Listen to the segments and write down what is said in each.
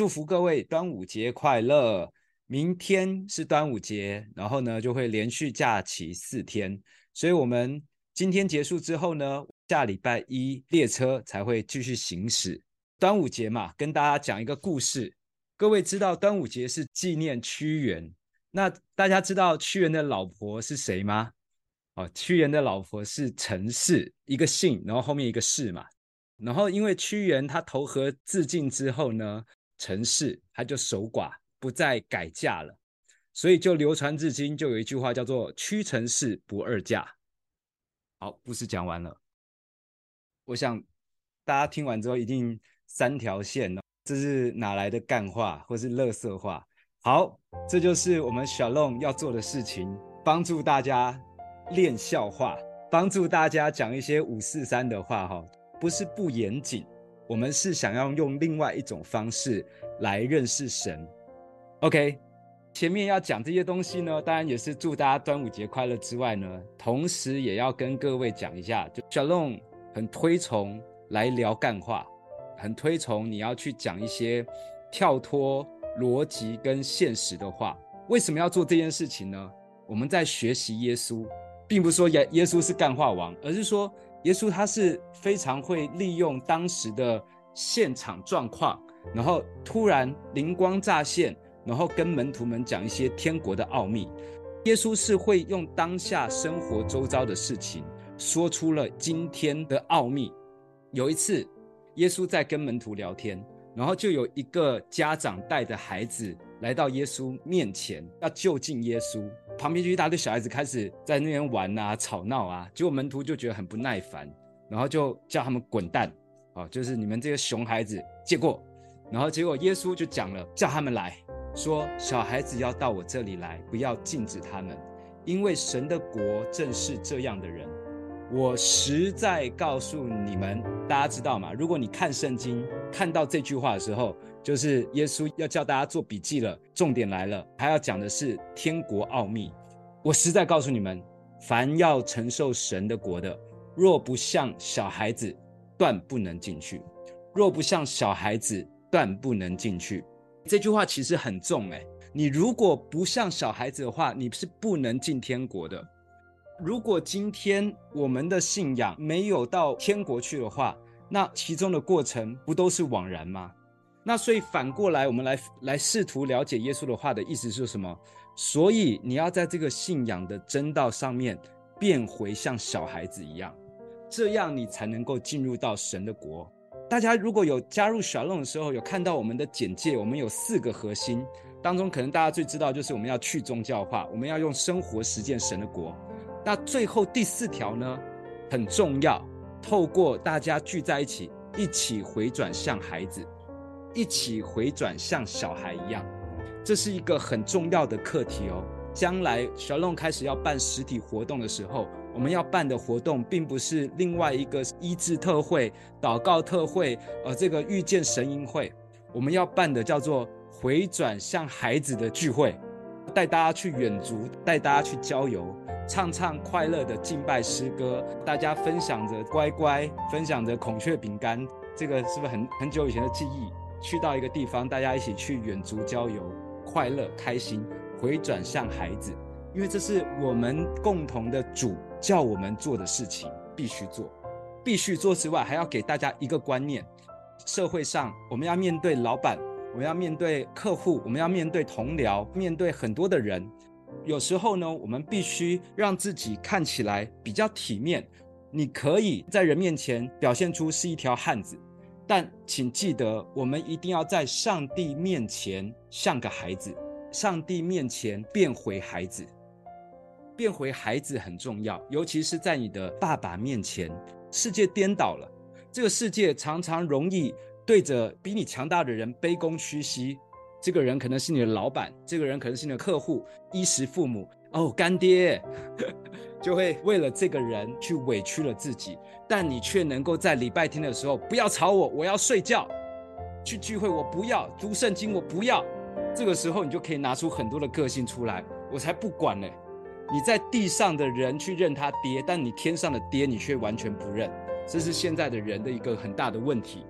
祝福各位端午节快乐！明天是端午节，然后呢就会连续假期四天，所以我们今天结束之后呢，下礼拜一列车才会继续行驶。端午节嘛，跟大家讲一个故事。各位知道端午节是纪念屈原，那大家知道屈原的老婆是谁吗？哦，屈原的老婆是陈氏，一个姓，然后后面一个氏嘛。然后因为屈原他投河自尽之后呢，陈氏他就守寡，不再改嫁了，所以就流传至今，就有一句话叫做“屈臣氏不二嫁”。好，故事讲完了。我想大家听完之后一定三条线哦，这是哪来的干话或是垃圾话？好，这就是我们小龙要做的事情，帮助大家。练笑话，帮助大家讲一些五四三的话哈，不是不严谨，我们是想要用另外一种方式来认识神。OK，前面要讲这些东西呢，当然也是祝大家端午节快乐之外呢，同时也要跟各位讲一下，就 SHALOM 很推崇来聊干话，很推崇你要去讲一些跳脱逻辑跟现实的话。为什么要做这件事情呢？我们在学习耶稣。并不是说耶耶稣是干话王，而是说耶稣他是非常会利用当时的现场状况，然后突然灵光乍现，然后跟门徒们讲一些天国的奥秘。耶稣是会用当下生活周遭的事情，说出了今天的奥秘。有一次，耶稣在跟门徒聊天，然后就有一个家长带着孩子来到耶稣面前，要就近耶稣。旁边就一大堆小孩子开始在那边玩啊、吵闹啊，结果门徒就觉得很不耐烦，然后就叫他们滚蛋，哦，就是你们这些熊孩子，借过。然后结果耶稣就讲了，叫他们来说，小孩子要到我这里来，不要禁止他们，因为神的国正是这样的人。我实在告诉你们，大家知道吗？如果你看圣经看到这句话的时候。就是耶稣要叫大家做笔记了，重点来了，还要讲的是天国奥秘。我实在告诉你们，凡要承受神的国的，若不像小孩子，断不能进去；若不像小孩子，断不能进去。这句话其实很重诶，你如果不像小孩子的话，你是不能进天国的。如果今天我们的信仰没有到天国去的话，那其中的过程不都是枉然吗？那所以反过来，我们来来试图了解耶稣的话的意思是什么？所以你要在这个信仰的真道上面变回像小孩子一样，这样你才能够进入到神的国。大家如果有加入小众的时候，有看到我们的简介，我们有四个核心当中，可能大家最知道就是我们要去宗教化，我们要用生活实践神的国。那最后第四条呢，很重要，透过大家聚在一起，一起回转向孩子。一起回转像小孩一样，这是一个很重要的课题哦。将来 SHALOM 开始要办实体活动的时候，我们要办的活动并不是另外一个医治特会、祷告特会，呃，这个遇见神营会。我们要办的叫做回转像孩子的聚会，带大家去远足，带大家去郊游，唱唱快乐的敬拜诗歌，大家分享着乖乖，分享着孔雀饼干，这个是不是很很久以前的记忆？去到一个地方，大家一起去远足郊游，快乐开心，回转像孩子，因为这是我们共同的主叫我们做的事情，必须做，必须做之外，还要给大家一个观念：社会上我们要面对老板，我们要面对客户，我们要面对同僚，面对很多的人。有时候呢，我们必须让自己看起来比较体面。你可以在人面前表现出是一条汉子。但请记得，我们一定要在上帝面前像个孩子，上帝面前变回孩子，变回孩子很重要，尤其是在你的爸爸面前。世界颠倒了，这个世界常常容易对着比你强大的人卑躬屈膝。这个人可能是你的老板，这个人可能是你的客户、衣食父母。哦，干爹。就会为了这个人去委屈了自己，但你却能够在礼拜天的时候不要吵我，我要睡觉。去聚会我不要，读圣经我不要。这个时候你就可以拿出很多的个性出来，我才不管呢。你在地上的人去认他爹，但你天上的爹你却完全不认，这是现在的人的一个很大的问题，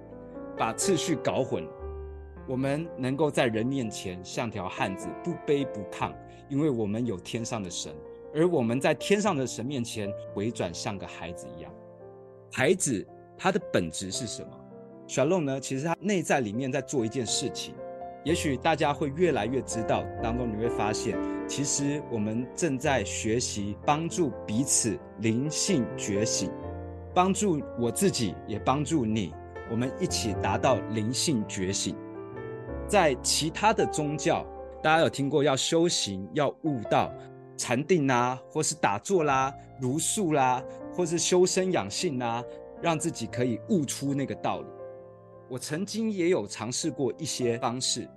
把次序搞混。我们能够在人面前像条汉子，不卑不亢，因为我们有天上的神，而我们在天上的神面前回转像个孩子一样。孩子他的本质是什么？Shalom 呢？其实他内在里面在做一件事情。也许大家会越来越知道，当中你会发现，其实我们正在学习帮助彼此灵性觉醒，帮助我自己，也帮助你，我们一起达到灵性觉醒。在其他的宗教，大家有听过要修行、要悟道、禅定啦，或是打坐啦、茹素啦，或是修身养性啦，让自己可以悟出那个道理。我曾经也有尝试过一些方式，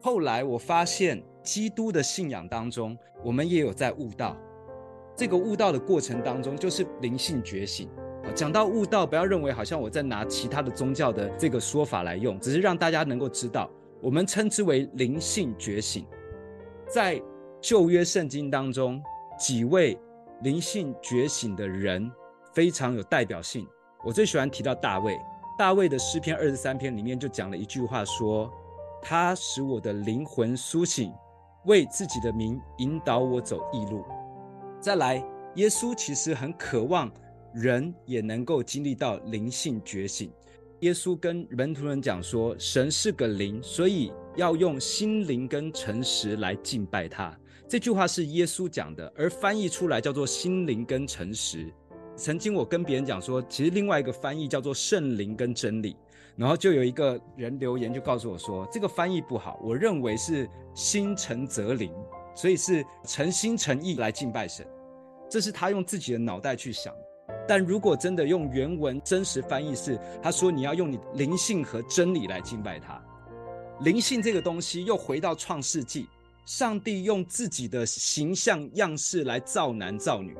后来我发现基督的信仰当中，我们也有在悟道。这个悟道的过程当中，就是灵性觉醒。讲到悟道，不要认为好像我在拿其他的宗教的这个说法来用，只是让大家能够知道，我们称之为灵性觉醒。在旧约圣经当中，几位灵性觉醒的人非常有代表性。我最喜欢提到大卫。大卫的诗篇二十三篇里面就讲了一句话说：“他使我的灵魂苏醒，为自己的名引导我走义路。”再来，耶稣其实很渴望人也能够经历到灵性觉醒。耶稣跟门徒们讲说：“神是个灵，所以要用心灵跟诚实来敬拜他。”这句话是耶稣讲的，而翻译出来叫做“心灵跟诚实”。曾经我跟别人讲说，其实另外一个翻译叫做圣灵跟真理，然后就有一个人留言就告诉我说，这个翻译不好，我认为是心诚则灵，所以是诚心诚意来敬拜神，这是他用自己的脑袋去想。但如果真的用原文真实翻译是，他说你要用你灵性和真理来敬拜他。灵性这个东西又回到创世纪，上帝用自己的形象样式来造男造女。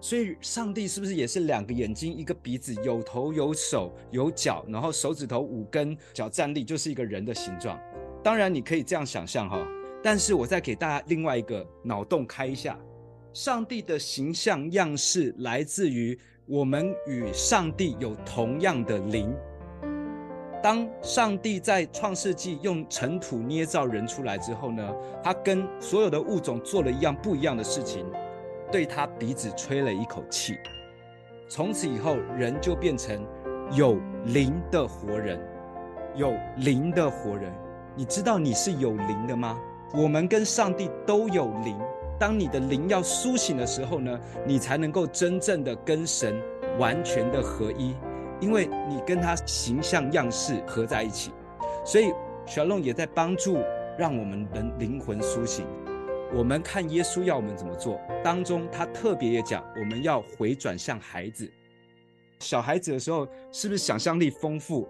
所以，上帝是不是也是两个眼睛、一个鼻子，有头有手有脚，然后手指头五根，脚站立，就是一个人的形状？当然，你可以这样想象哈。但是我再给大家另外一个脑洞开一下：上帝的形象样式来自于我们与上帝有同样的灵。当上帝在创世纪用尘土捏造人出来之后呢，他跟所有的物种做了一样不一样的事情。对他鼻子吹了一口气，从此以后，人就变成有灵的活人，有灵的活人。你知道你是有灵的吗？我们跟上帝都有灵。当你的灵要苏醒的时候呢，你才能够真正的跟神完全的合一，因为你跟他形象样式合在一起。所以小龙也在帮助，让我们人灵魂苏醒。我们看耶稣要我们怎么做，当中他特别也讲，我们要回转向孩子。小孩子的时候，是不是想象力丰富？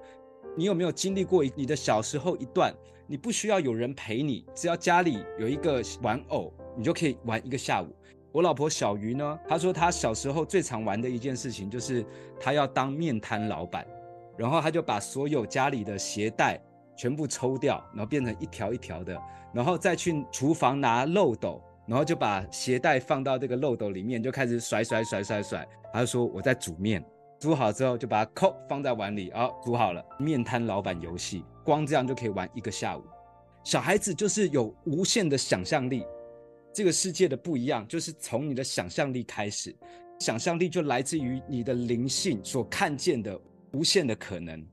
你有没有经历过你的小时候一段？你不需要有人陪你，只要家里有一个玩偶，你就可以玩一个下午。我老婆小鱼呢，她说她小时候最常玩的一件事情就是她要当面摊老板，然后她就把所有家里的鞋带全部抽掉，然后变成一条一条的。然后再去厨房拿漏斗，然后就把鞋带放到这个漏斗里面，就开始甩甩甩甩甩。他就说我在煮面，煮好之后就把它扣放在碗里，哦，煮好了。面摊老板游戏，光这样就可以玩一个下午。小孩子就是有无限的想象力，这个世界的不一样，就是从你的想象力开始，想象力就来自于你的灵性所看见的无限的可能。